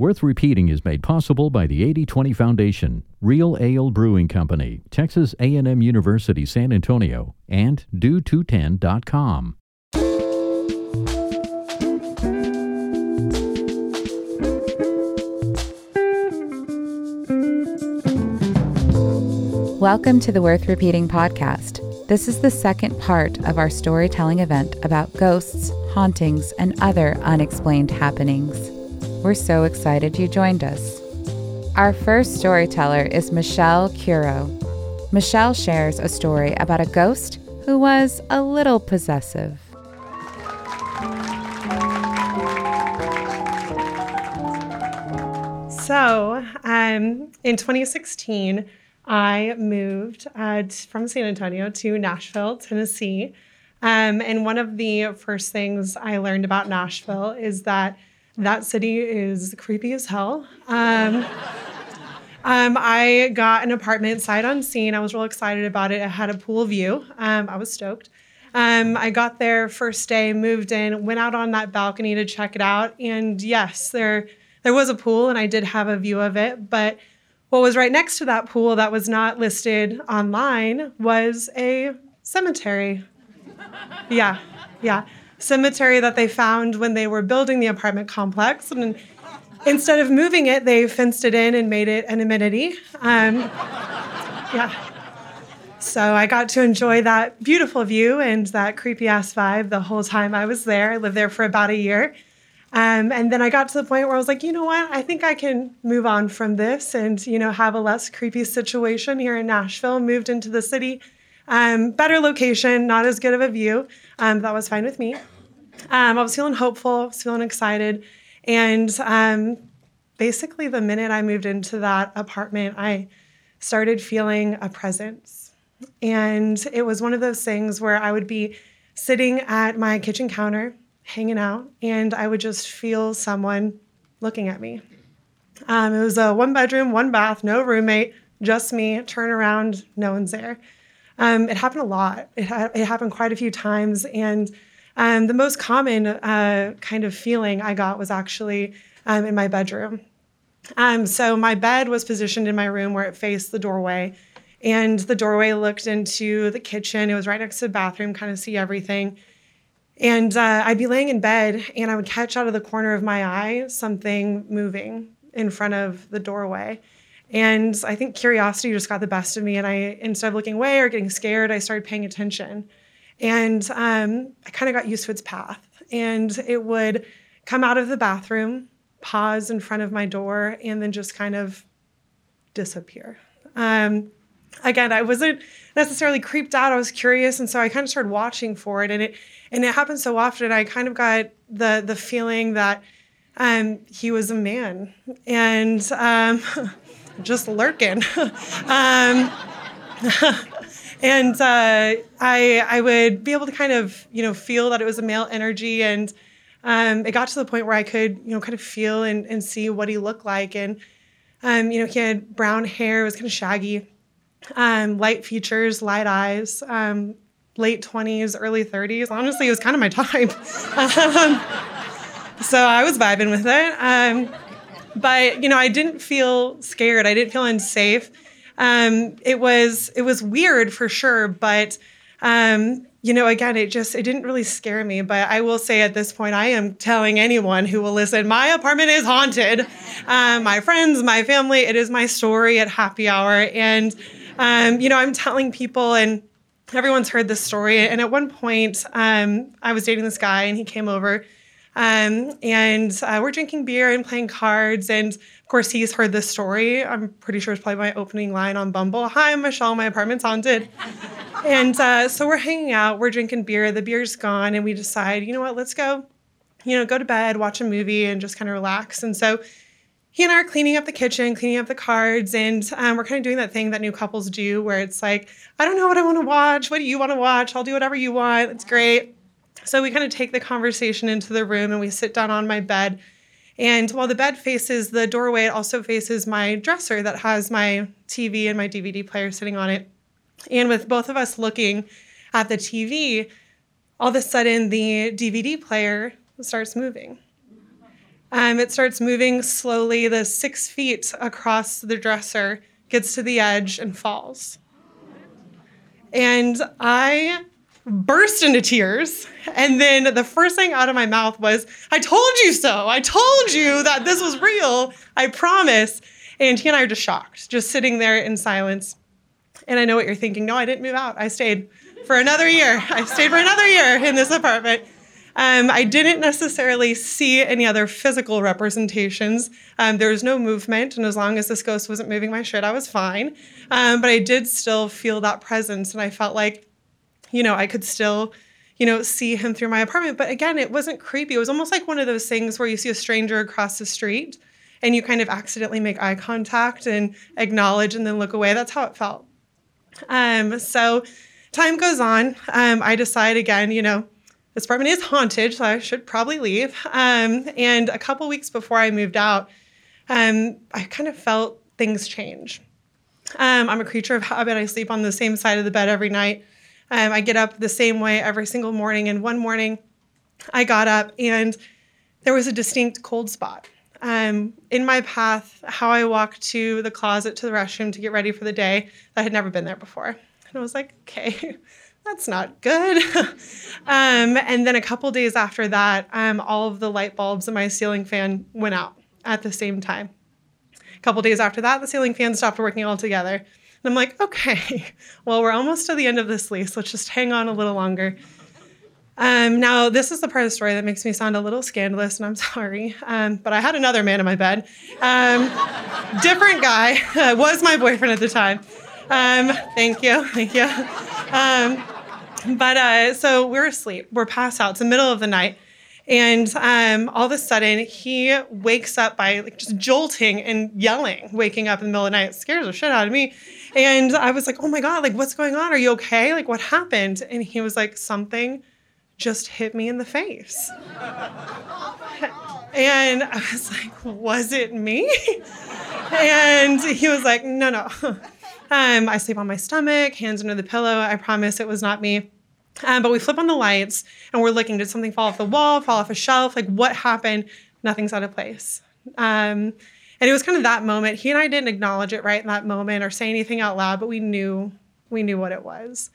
Worth Repeating is made possible by the 8020 Foundation, Real Ale Brewing Company, Texas A&M University San Antonio, and do210.com. Welcome to the Worth Repeating podcast. This is the second part of our storytelling event about ghosts, hauntings, and other unexplained happenings. We're so excited you joined us. Our first storyteller is Michelle Curo. Michelle shares a story about a ghost who was a little possessive. So, um, in 2016, I moved uh, from San Antonio to Nashville, Tennessee. Um, and one of the first things I learned about Nashville is that that city is creepy as hell. Um, um, I got an apartment sight unseen. I was real excited about it. It had a pool view. Um, I was stoked. Um, I got there first day, moved in, went out on that balcony to check it out, and yes, there there was a pool, and I did have a view of it. But what was right next to that pool that was not listed online was a cemetery. Yeah, yeah. Cemetery that they found when they were building the apartment complex. And instead of moving it, they fenced it in and made it an amenity. Um, yeah. So I got to enjoy that beautiful view and that creepy ass vibe the whole time I was there. I lived there for about a year. Um, and then I got to the point where I was like, you know what? I think I can move on from this and, you know, have a less creepy situation here in Nashville. Moved into the city. Um, better location, not as good of a view. Um, that was fine with me. Um, I was feeling hopeful, I was feeling excited. And um, basically, the minute I moved into that apartment, I started feeling a presence. And it was one of those things where I would be sitting at my kitchen counter hanging out, and I would just feel someone looking at me. Um, it was a one bedroom, one bath, no roommate, just me. Turn around, no one's there. Um, it happened a lot. It, ha- it, happened quite a few times, and um, the most common uh, kind of feeling I got was actually um, in my bedroom. Um, so my bed was positioned in my room where it faced the doorway, and the doorway looked into the kitchen. It was right next to the bathroom, kind of see everything. And uh, I'd be laying in bed and I would catch out of the corner of my eye something moving in front of the doorway. And I think curiosity just got the best of me. And I, instead of looking away or getting scared, I started paying attention. And um, I kind of got used to its path. And it would come out of the bathroom, pause in front of my door, and then just kind of disappear. Um, again, I wasn't necessarily creeped out. I was curious, and so I kind of started watching for it, and it and it happened so often. I kind of got the the feeling that um, he was a man and um, just lurking. um, and uh, I I would be able to kind of you know feel that it was a male energy and. Um, it got to the point where I could, you know, kind of feel and, and see what he looked like. And, um, you know, he had brown hair, it was kind of shaggy um, light features, light eyes, um, late 20s, early 30s. Honestly, it was kind of my time. um, so I was vibing with it. But you know, I didn't feel scared. I didn't feel unsafe. Um, it was it was weird for sure, but um, you know, again, it just it didn't really scare me. But I will say at this point, I am telling anyone who will listen, my apartment is haunted. Um, my friends, my family, it is my story at happy hour, and um, you know, I'm telling people, and everyone's heard this story. And at one point, um, I was dating this guy, and he came over, um, and uh, we're drinking beer and playing cards. And of course, he's heard this story. I'm pretty sure it's probably my opening line on Bumble. Hi, I'm Michelle. My apartment's haunted. and uh, so we're hanging out, we're drinking beer. The beer's gone, and we decide, you know what? Let's go. You know, go to bed, watch a movie, and just kind of relax. And so he and I are cleaning up the kitchen, cleaning up the cards, and um, we're kind of doing that thing that new couples do where it's like, I don't know what I want to watch. What do you want to watch? I'll do whatever you want. It's great. So we kind of take the conversation into the room and we sit down on my bed. And while the bed faces the doorway, it also faces my dresser that has my TV and my DVD player sitting on it. And with both of us looking at the TV, all of a sudden the DVD player starts moving Um, it starts moving slowly, the six feet across the dresser, gets to the edge, and falls. And I burst into tears. And then the first thing out of my mouth was, I told you so. I told you that this was real. I promise. And he and I are just shocked, just sitting there in silence. And I know what you're thinking. No, I didn't move out. I stayed for another year. I stayed for another year in this apartment. Um, I didn't necessarily see any other physical representations. Um, there was no movement, and as long as this ghost wasn't moving my shit, I was fine. Um, but I did still feel that presence, and I felt like, you know, I could still, you know, see him through my apartment. But again, it wasn't creepy. It was almost like one of those things where you see a stranger across the street, and you kind of accidentally make eye contact and acknowledge, and then look away. That's how it felt. Um, so time goes on. Um, I decide again, you know, this apartment is haunted, so I should probably leave. Um, and a couple weeks before I moved out, um, I kind of felt things change. Um, I'm a creature of habit. I sleep on the same side of the bed every night. Um, I get up the same way every single morning. And one morning, I got up and there was a distinct cold spot. Um, in my path, how I walked to the closet to the restroom to get ready for the day, that had never been there before. And I was like, okay, that's not good. um, and then a couple days after that, um, all of the light bulbs in my ceiling fan went out at the same time. A couple days after that, the ceiling fan stopped working altogether. And I'm like, okay, well, we're almost to the end of this lease. Let's just hang on a little longer. Um, now, this is the part of the story that makes me sound a little scandalous, and I'm sorry. Um, but I had another man in my bed. Um, different guy, was my boyfriend at the time. Um, thank you, thank you. Um, but uh, so we're asleep, we're passed out. It's the middle of the night. And um, all of a sudden, he wakes up by like, just jolting and yelling, waking up in the middle of the night. It scares the shit out of me. And I was like, oh my God, like, what's going on? Are you okay? Like, what happened? And he was like, something just hit me in the face. Oh and I was like, was it me? and he was like, no, no. Um, I sleep on my stomach, hands under the pillow. I promise it was not me. Um, but we flip on the lights and we're looking, did something fall off the wall, fall off a shelf? Like what happened? Nothing's out of place. Um, and it was kind of that moment. He and I didn't acknowledge it right in that moment or say anything out loud, but we knew we knew what it was.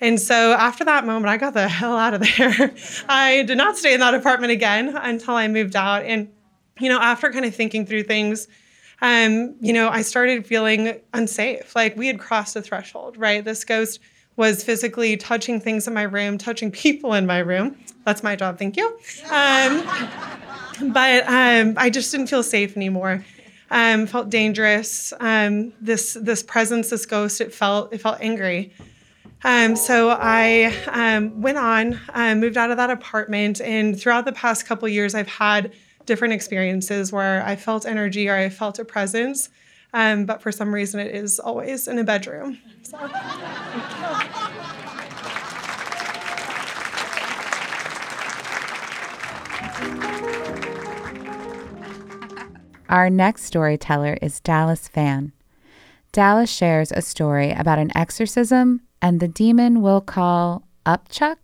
And so after that moment, I got the hell out of there. I did not stay in that apartment again until I moved out. And, you know, after kind of thinking through things, um, you know, I started feeling unsafe. Like we had crossed a threshold, right? This ghost was physically touching things in my room, touching people in my room. That's my job, thank you. Um, but um, I just didn't feel safe anymore. Um, felt dangerous. Um, this this presence, this ghost, it felt it felt angry. Um, so I um, went on, uh, moved out of that apartment, and throughout the past couple years, I've had different experiences where I felt energy or I felt a presence, um, but for some reason, it is always in a bedroom. So, Our next storyteller is Dallas Fan. Dallas shares a story about an exorcism and the demon we'll call Upchuck.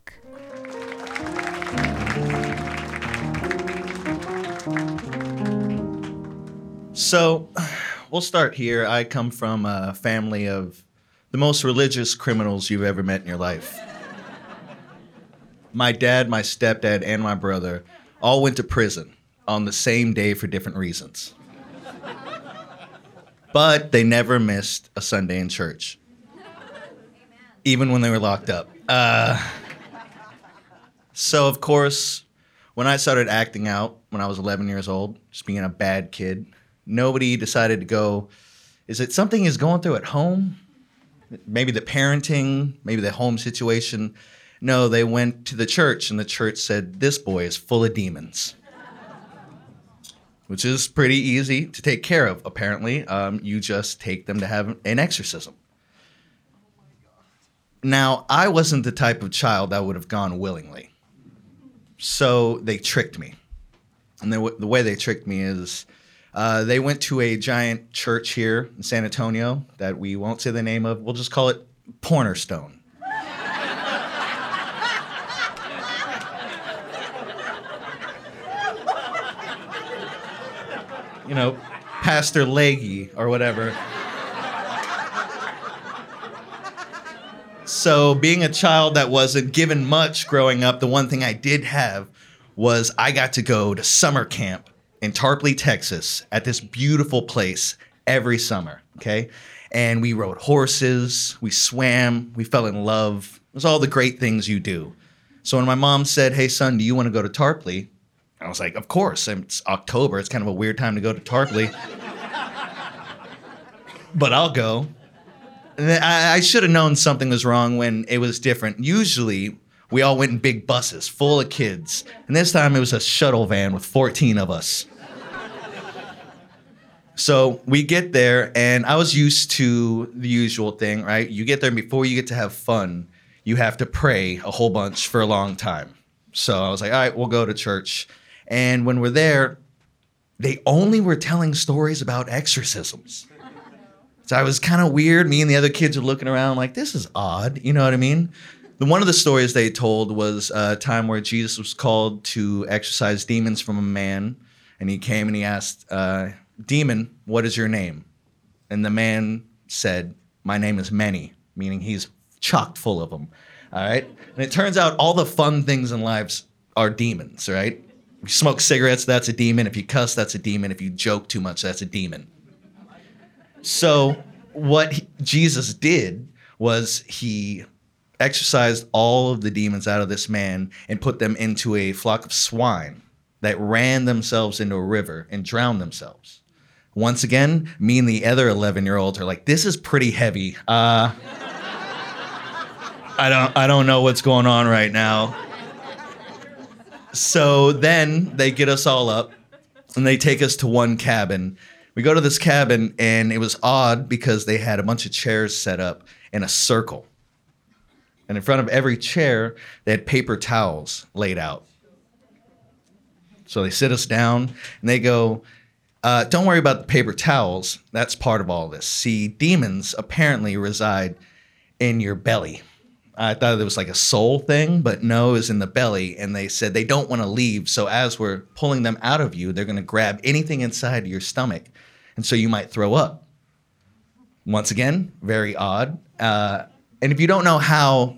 So, we'll start here. I come from a family of the most religious criminals you've ever met in your life. My dad, my stepdad, and my brother all went to prison on the same day for different reasons. But they never missed a Sunday in church even when they were locked up. Uh, so, of course, when I started acting out when I was 11 years old, just being a bad kid, nobody decided to go, is it something he's going through at home? Maybe the parenting, maybe the home situation. No, they went to the church, and the church said, This boy is full of demons. Which is pretty easy to take care of, apparently. Um, you just take them to have an exorcism. Now, I wasn't the type of child that would have gone willingly. So they tricked me. And the, the way they tricked me is uh, they went to a giant church here in San Antonio that we won't say the name of. We'll just call it Pornerstone. You know, Pastor Leggy or whatever. So, being a child that wasn't given much growing up, the one thing I did have was I got to go to summer camp in Tarpley, Texas, at this beautiful place every summer. Okay. And we rode horses, we swam, we fell in love. It was all the great things you do. So, when my mom said, Hey, son, do you want to go to Tarpley? I was like, Of course. It's October. It's kind of a weird time to go to Tarpley. but I'll go. I, I should have known something was wrong when it was different. Usually, we all went in big buses full of kids. And this time it was a shuttle van with 14 of us. So we get there, and I was used to the usual thing, right? You get there, and before you get to have fun, you have to pray a whole bunch for a long time. So I was like, all right, we'll go to church. And when we're there, they only were telling stories about exorcisms. So I was kind of weird. Me and the other kids are looking around like, this is odd. You know what I mean? One of the stories they told was a time where Jesus was called to exorcise demons from a man. And he came and he asked, uh, Demon, what is your name? And the man said, My name is Many, meaning he's chocked full of them. All right. And it turns out all the fun things in lives are demons, right? You smoke cigarettes, that's a demon. If you cuss, that's a demon. If you joke too much, that's a demon. So, what he, Jesus did was he exorcised all of the demons out of this man and put them into a flock of swine that ran themselves into a river and drowned themselves. Once again, me and the other 11 year olds are like, this is pretty heavy. Uh, I don't, I don't know what's going on right now. So then they get us all up and they take us to one cabin. We go to this cabin and it was odd because they had a bunch of chairs set up in a circle. And in front of every chair, they had paper towels laid out. So they sit us down and they go, uh, Don't worry about the paper towels. That's part of all this. See, demons apparently reside in your belly. I thought it was like a soul thing, but no, was in the belly. And they said they don't want to leave. So as we're pulling them out of you, they're going to grab anything inside your stomach. And so you might throw up. Once again, very odd. Uh, and if you don't know how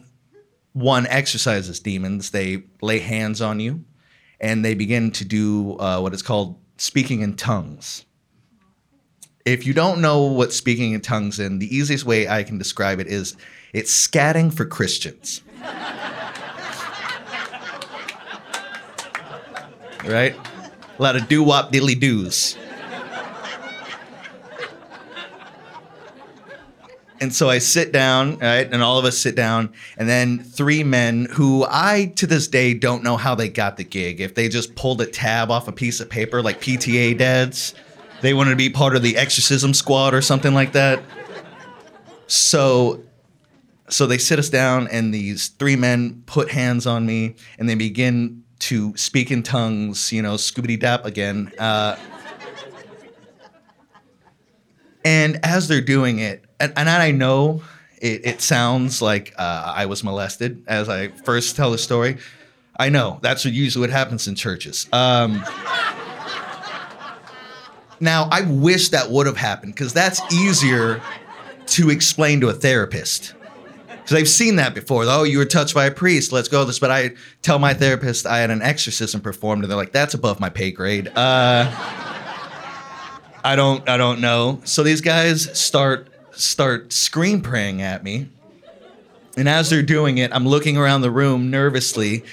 one exorcises demons, they lay hands on you and they begin to do uh, what is called speaking in tongues. If you don't know what speaking in tongues is, the easiest way I can describe it is it's scatting for Christians. right? A lot of doo wop dilly doos. And so I sit down, right? And all of us sit down. And then three men who I, to this day, don't know how they got the gig. If they just pulled a tab off a piece of paper like PTA dads, they wanted to be part of the exorcism squad or something like that. So so they sit us down and these three men put hands on me and they begin to speak in tongues, you know, scoobity dap again. Uh, and as they're doing it, and, and I know it, it sounds like uh, I was molested as I first tell the story. I know that's what usually what happens in churches. Um, now, I wish that would have happened because that's easier to explain to a therapist. Because I've seen that before. Oh, you were touched by a priest. Let's go this. But I tell my therapist I had an exorcism performed, and they're like, "That's above my pay grade." Uh, I don't. I don't know. So these guys start start scream praying at me. And as they're doing it, I'm looking around the room nervously,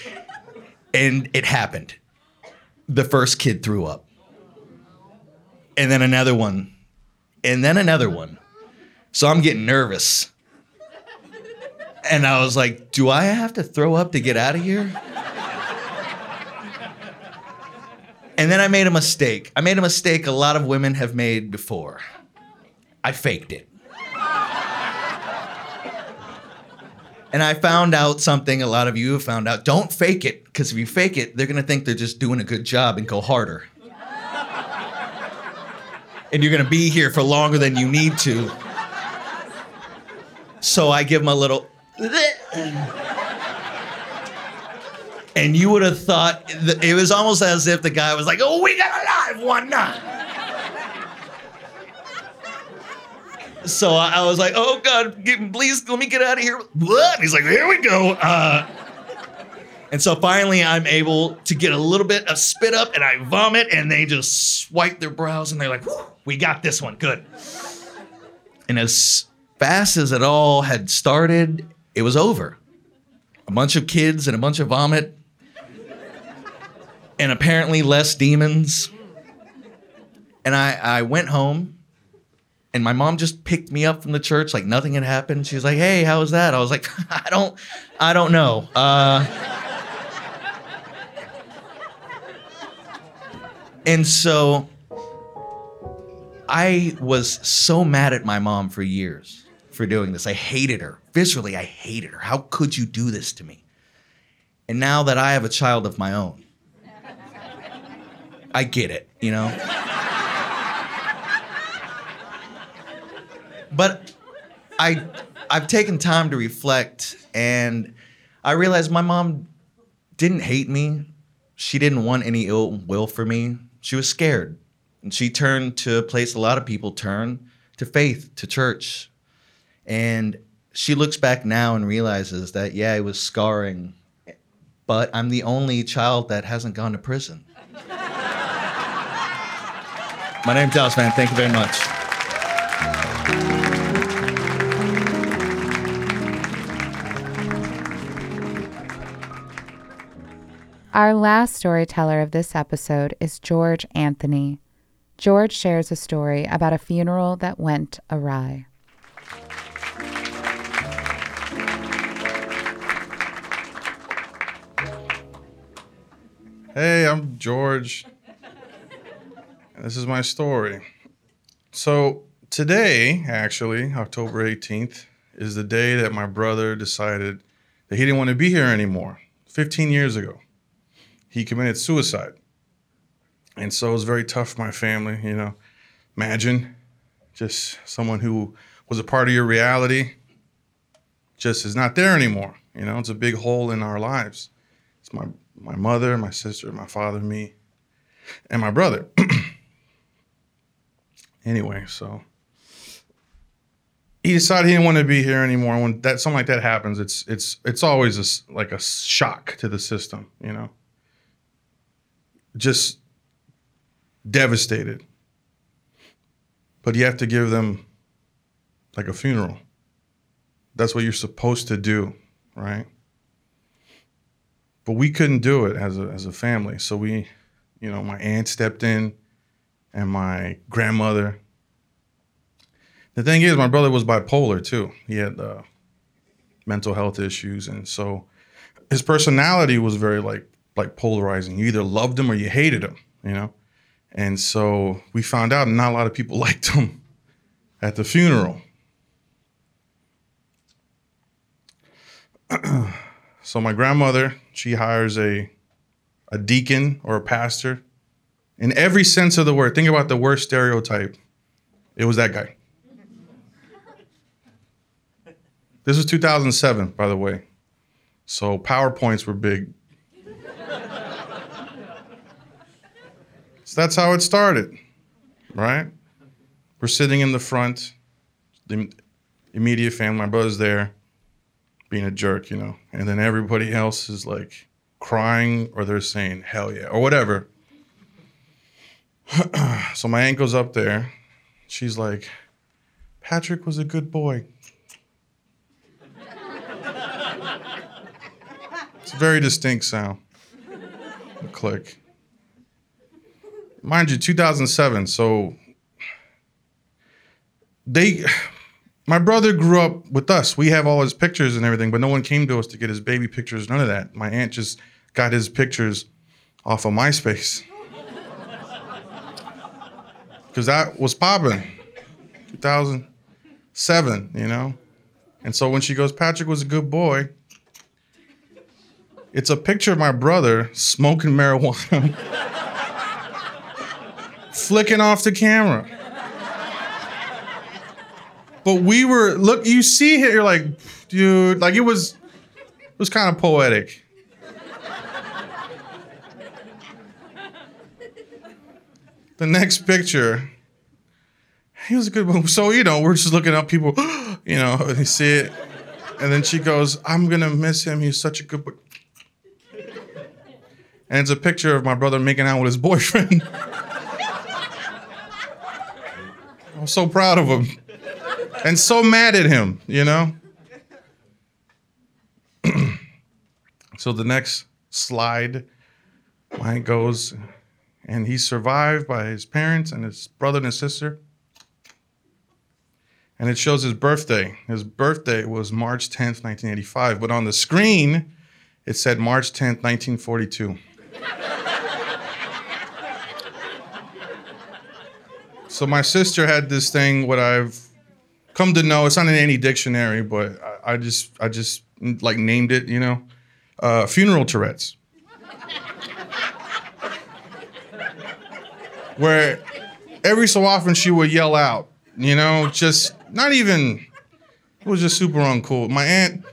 and it happened. The first kid threw up. And then another one. And then another one. So I'm getting nervous. And I was like, do I have to throw up to get out of here? And then I made a mistake. I made a mistake a lot of women have made before. I faked it. And I found out something a lot of you have found out. Don't fake it, because if you fake it, they're going to think they're just doing a good job and go harder. and you're going to be here for longer than you need to. So I give them a little. And you would have thought it was almost as if the guy was like, "Oh, we got a live one now." so I, was like, "Oh God, please let me get out of here." What? And he's like, "Here we go." Uh, and so finally, I'm able to get a little bit of spit up, and I vomit, and they just swipe their brows, and they're like, "We got this one, good." And as fast as it all had started, it was over. A bunch of kids and a bunch of vomit, and apparently less demons. And I, I went home, and my mom just picked me up from the church like nothing had happened. She was like, "Hey, how was that?" I was like, "I don't, I don't know." Uh, and so I was so mad at my mom for years for doing this. I hated her. Viscerally, I hated her. How could you do this to me? And now that I have a child of my own, I get it, you know? but I I've taken time to reflect and I realized my mom didn't hate me. She didn't want any ill will for me. She was scared. And she turned to a place a lot of people turn to faith, to church. And she looks back now and realizes that, yeah, it was scarring, but I'm the only child that hasn't gone to prison. My name's Dallas Van. Thank you very much. Our last storyteller of this episode is George Anthony. George shares a story about a funeral that went awry. Hey, I'm George. This is my story. So, today, actually, October 18th, is the day that my brother decided that he didn't want to be here anymore. 15 years ago, he committed suicide. And so it was very tough for my family, you know. Imagine just someone who was a part of your reality just is not there anymore. You know, it's a big hole in our lives. It's my my mother, my sister, my father, me, and my brother. anyway, so he decided he didn't want to be here anymore. When that something like that happens, it's it's it's always a like a shock to the system, you know. Just devastated. But you have to give them like a funeral. That's what you're supposed to do, right? But we couldn't do it as a as a family. So we, you know, my aunt stepped in and my grandmother. The thing is, my brother was bipolar too. He had uh, mental health issues, and so his personality was very like like polarizing. You either loved him or you hated him, you know. And so we found out not a lot of people liked him at the funeral. so my grandmother, she hires a a deacon or a pastor in every sense of the word. Think about the worst stereotype. It was that guy. This was 2007, by the way. So PowerPoints were big. So that's how it started, right? We're sitting in the front, the immediate family, my brother's there, being a jerk, you know, and then everybody else is like crying or they're saying hell yeah or whatever. so my aunt goes up there. She's like, Patrick was a good boy. It's a very distinct sound. A click mind you, 2007. So they, my brother grew up with us. We have all his pictures and everything, but no one came to us to get his baby pictures. None of that. My aunt just got his pictures off of MySpace because that was popping. 2007, you know. And so when she goes, Patrick was a good boy. It's a picture of my brother smoking marijuana. flicking off the camera. But we were look, you see it, you're like, dude, like it was it was kind of poetic. The next picture He was a good one. So, you know, we're just looking up people, you know, they see it. And then she goes, I'm to miss him. He's such a good boy. And it's a picture of my brother making out with his boyfriend. I'm so proud of him and so mad at him, you know? so the next slide, mine goes, and he's survived by his parents and his brother and his sister. And it shows his birthday. His birthday was March 10th, 1985, but on the screen, it said March 10th, 1942. so my sister had this thing, what I've come to know, it's not in any dictionary, but I, I just, I just like named it, you know, uh, funeral Tourette's. Where every so often she would yell out, you know, just not even, it was just super uncool. My aunt,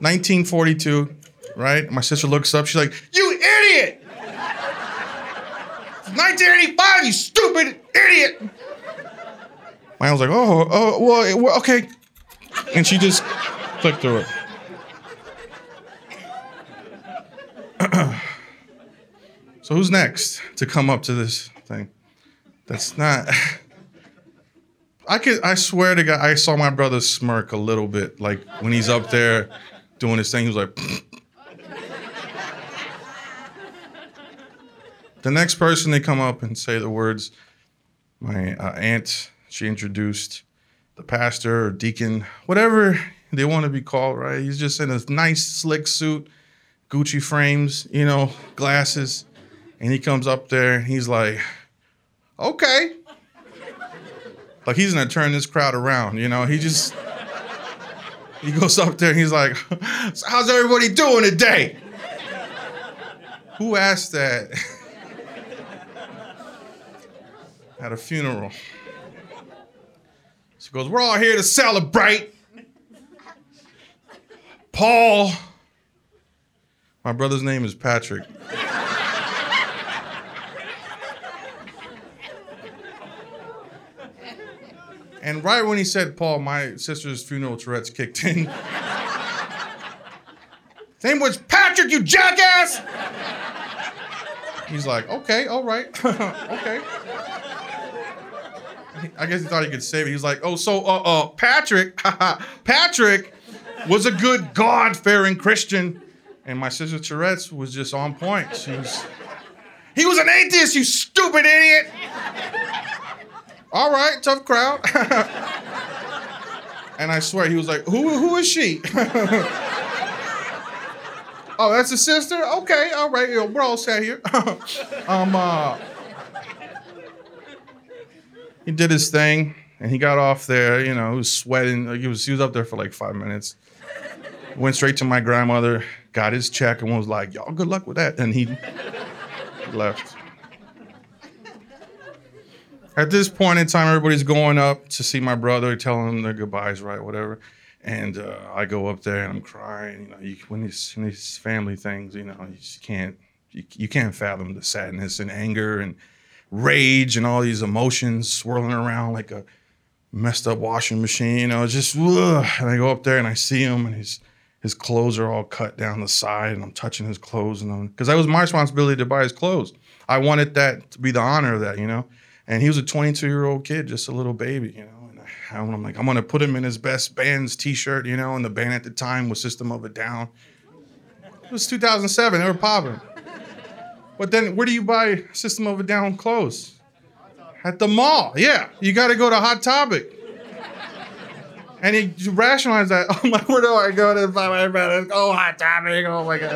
1942, right? My sister looks up, she's like, You idiot! 1985, you stupid idiot! My was like, Oh, oh, well, well okay. And she just clicked through it. so who's next to come up to this thing? That's not. I could. I swear to God, I saw my brother smirk a little bit, like when he's up there doing his thing. He was like. the next person they come up and say the words, my uh, aunt. She introduced the pastor or deacon, whatever they want to be called. Right? He's just in a nice slick suit, Gucci frames, you know, glasses, and he comes up there and he's like, "Okay." Like he's gonna turn this crowd around, you know. He just he goes up there and he's like, so "How's everybody doing today?" Who asked that at a funeral? So he goes, "We're all here to celebrate." Paul, my brother's name is Patrick. And right when he said Paul, my sister's funeral Tourette's kicked in. Name was Patrick, you jackass! He's like, okay, all right, okay. I guess he thought he could save it. He was like, oh, so, uh, uh, Patrick, Patrick was a good God-fearing Christian, and my sister Tourette's was just on point. She was, he was an atheist, you stupid idiot. All right, tough crowd. and I swear he was like, "Who who is she?" oh, that's a sister. Okay, all right, we're all sat here. um, uh, he did his thing, and he got off there. You know, he was sweating. Like he was he was up there for like five minutes. Went straight to my grandmother, got his check, and was like, "Y'all, good luck with that." And he left. At this point in time, everybody's going up to see my brother, telling him their goodbyes, right, whatever. And uh, I go up there and I'm crying. You know, you, when these, family things, you know, you just can't you, you can't fathom the sadness and anger and rage and all these emotions swirling around like a messed up washing machine. You know, just ugh. and I go up there and I see him and his his clothes are all cut down the side and I'm touching his clothes and because that was my responsibility to buy his clothes. I wanted that to be the honor of that, you know. And he was a 22 year old kid, just a little baby, you know. And I, I'm like, I'm gonna put him in his best band's T-shirt, you know. And the band at the time was System of a Down. It was 2007. They were popping. But then, where do you buy System of a Down clothes? At the mall. Yeah, you got to go to Hot Topic. And he rationalized that. I'm like, where do I go to buy my brothers? Oh, Hot Topic. Oh my god.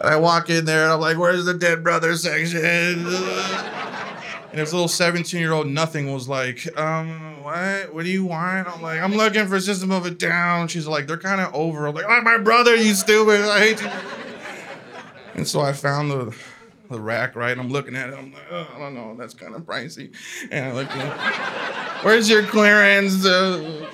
And I walk in there and I'm like, where's the Dead Brothers section? And this little 17 year old nothing was like, um, what? What do you want? I'm like, I'm looking for System of a Down. She's like, they're kind of over. I'm like, oh, my brother, you stupid. I hate you. And so I found the the rack, right? I'm looking at it. I'm like, oh, I don't know, that's kind of pricey. And I look, where's your clearance? Uh,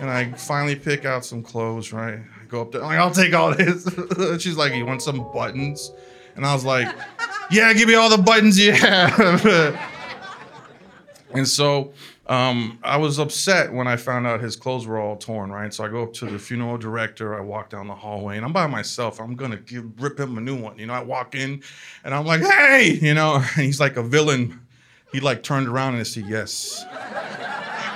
and I finally pick out some clothes, right? I go up there, I'm like, I'll take all this. She's like, you want some buttons? And I was like, yeah, give me all the buttons you have. And so um, I was upset when I found out his clothes were all torn, right? So I go up to the funeral director. I walk down the hallway, and I'm by myself. I'm gonna give, rip him a new one. You know, I walk in, and I'm like, "Hey," you know, and he's like a villain. He like turned around and said, "Yes."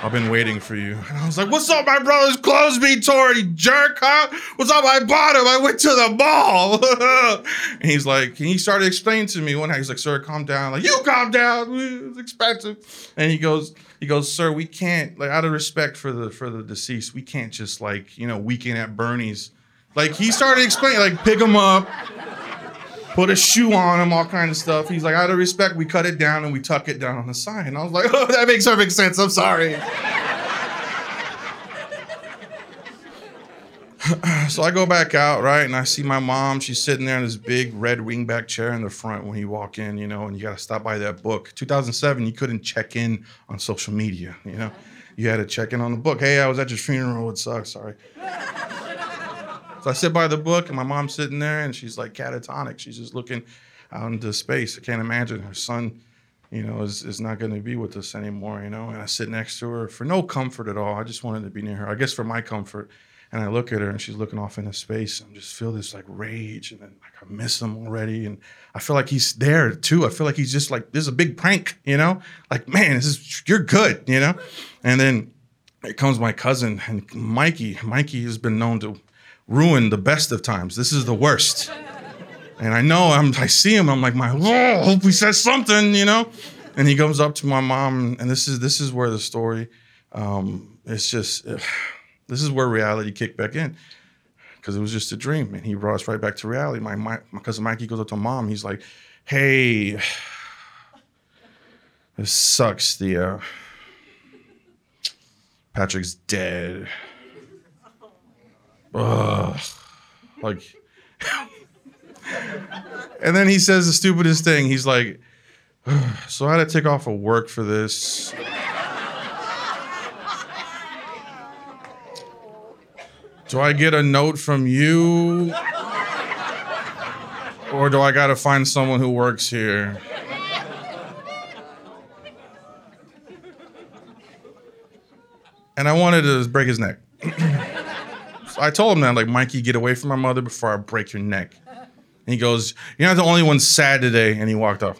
I've been waiting for you. And I was like, What's up, my brother's clothes being torn, you jerk, huh? What's up, bought him. I went to the mall. and he's like, and he started explaining to me one night, he's like, Sir, calm down. Like, you calm down. It's expensive. And he goes, he goes, Sir, we can't, like, out of respect for the for the deceased, we can't just like, you know, weekend at Bernie's. Like he started explaining, like, pick him up, put a shoe on him, all kind of stuff. He's like, out of respect, we cut it down and we tuck it down on the side. And I was like, oh, that makes perfect sense. I'm sorry. so I go back out, right, and I see my mom. She's sitting there in this big red wingback chair in the front when you walk in, you know, and you got to stop by that book. 2007, you couldn't check in on social media, you know. You had to check in on the book. Hey, I was at your funeral. It sucks. Sorry. So I sit by the book, and my mom's sitting there, and she's like catatonic. She's just looking out into space. I can't imagine her son, you know, is, is not going to be with us anymore, you know. And I sit next to her for no comfort at all. I just wanted to be near her. I guess for my comfort. And I look at her, and she's looking off into space. And just feel this like rage, and then like I miss him already, and I feel like he's there too. I feel like he's just like this is a big prank, you know. Like man, this is you're good, you know. And then it comes my cousin and Mikey. Mikey has been known to ruin the best of times. This is the worst. And I know I'm, I see him. I'm like, my, hope he says something, you know. And he comes up to my mom, and this is this is where the story, um, it's just, this is where reality kicked back in, because it was just a dream, and he brought us right back to reality. My my, my cousin Mikey goes up to mom. He's like, hey, this sucks. The Patrick's dead. Ugh. Like, and then he says the stupidest thing. He's like, so I had to take off of work for this. Do I get a note from you? Or do I got to find someone who works here? And I wanted to break his neck. I told him that, like, Mikey, get away from my mother before I break your neck. And he goes, You're not the only one sad today. And he walked off.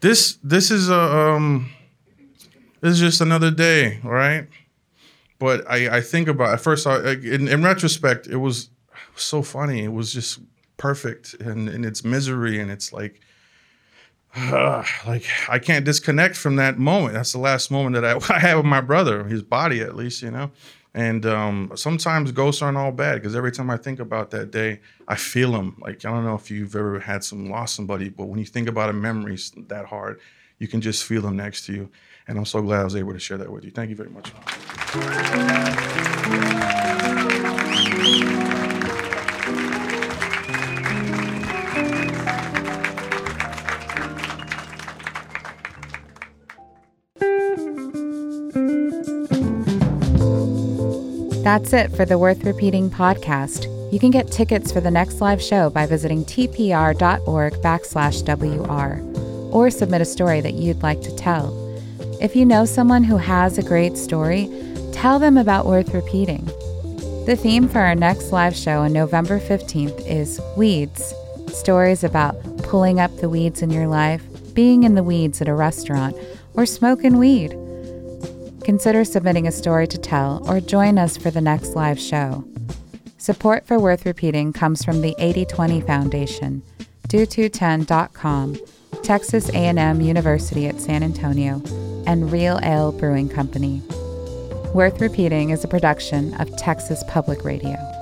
this this is a um this is just another day, right? But I, I think about at first I, in, in retrospect it was so funny. It was just perfect and in its misery and it's like uh, like I can't disconnect from that moment. That's the last moment that I, I with my brother, his body at least, you know. And um, sometimes ghosts aren't all bad because every time I think about that day, I feel them. Like I don't know if you've ever had some lost somebody, but when you think about a memory that hard, you can just feel them next to you. And I'm so glad I was able to share that with you. Thank you very much. That's it for the Worth Repeating podcast. You can get tickets for the next live show by visiting tpr.org backslash WR or submit a story that you'd like to tell. If you know someone who has a great story, tell them about Worth Repeating. The theme for our next live show on November 15th is Weeds stories about pulling up the weeds in your life, being in the weeds at a restaurant, or smoking weed consider submitting a story to tell or join us for the next live show. Support for Worth Repeating comes from the 8020 Foundation, do210.com, Texas A&M University at San Antonio, and Real Ale Brewing Company. Worth Repeating is a production of Texas Public Radio.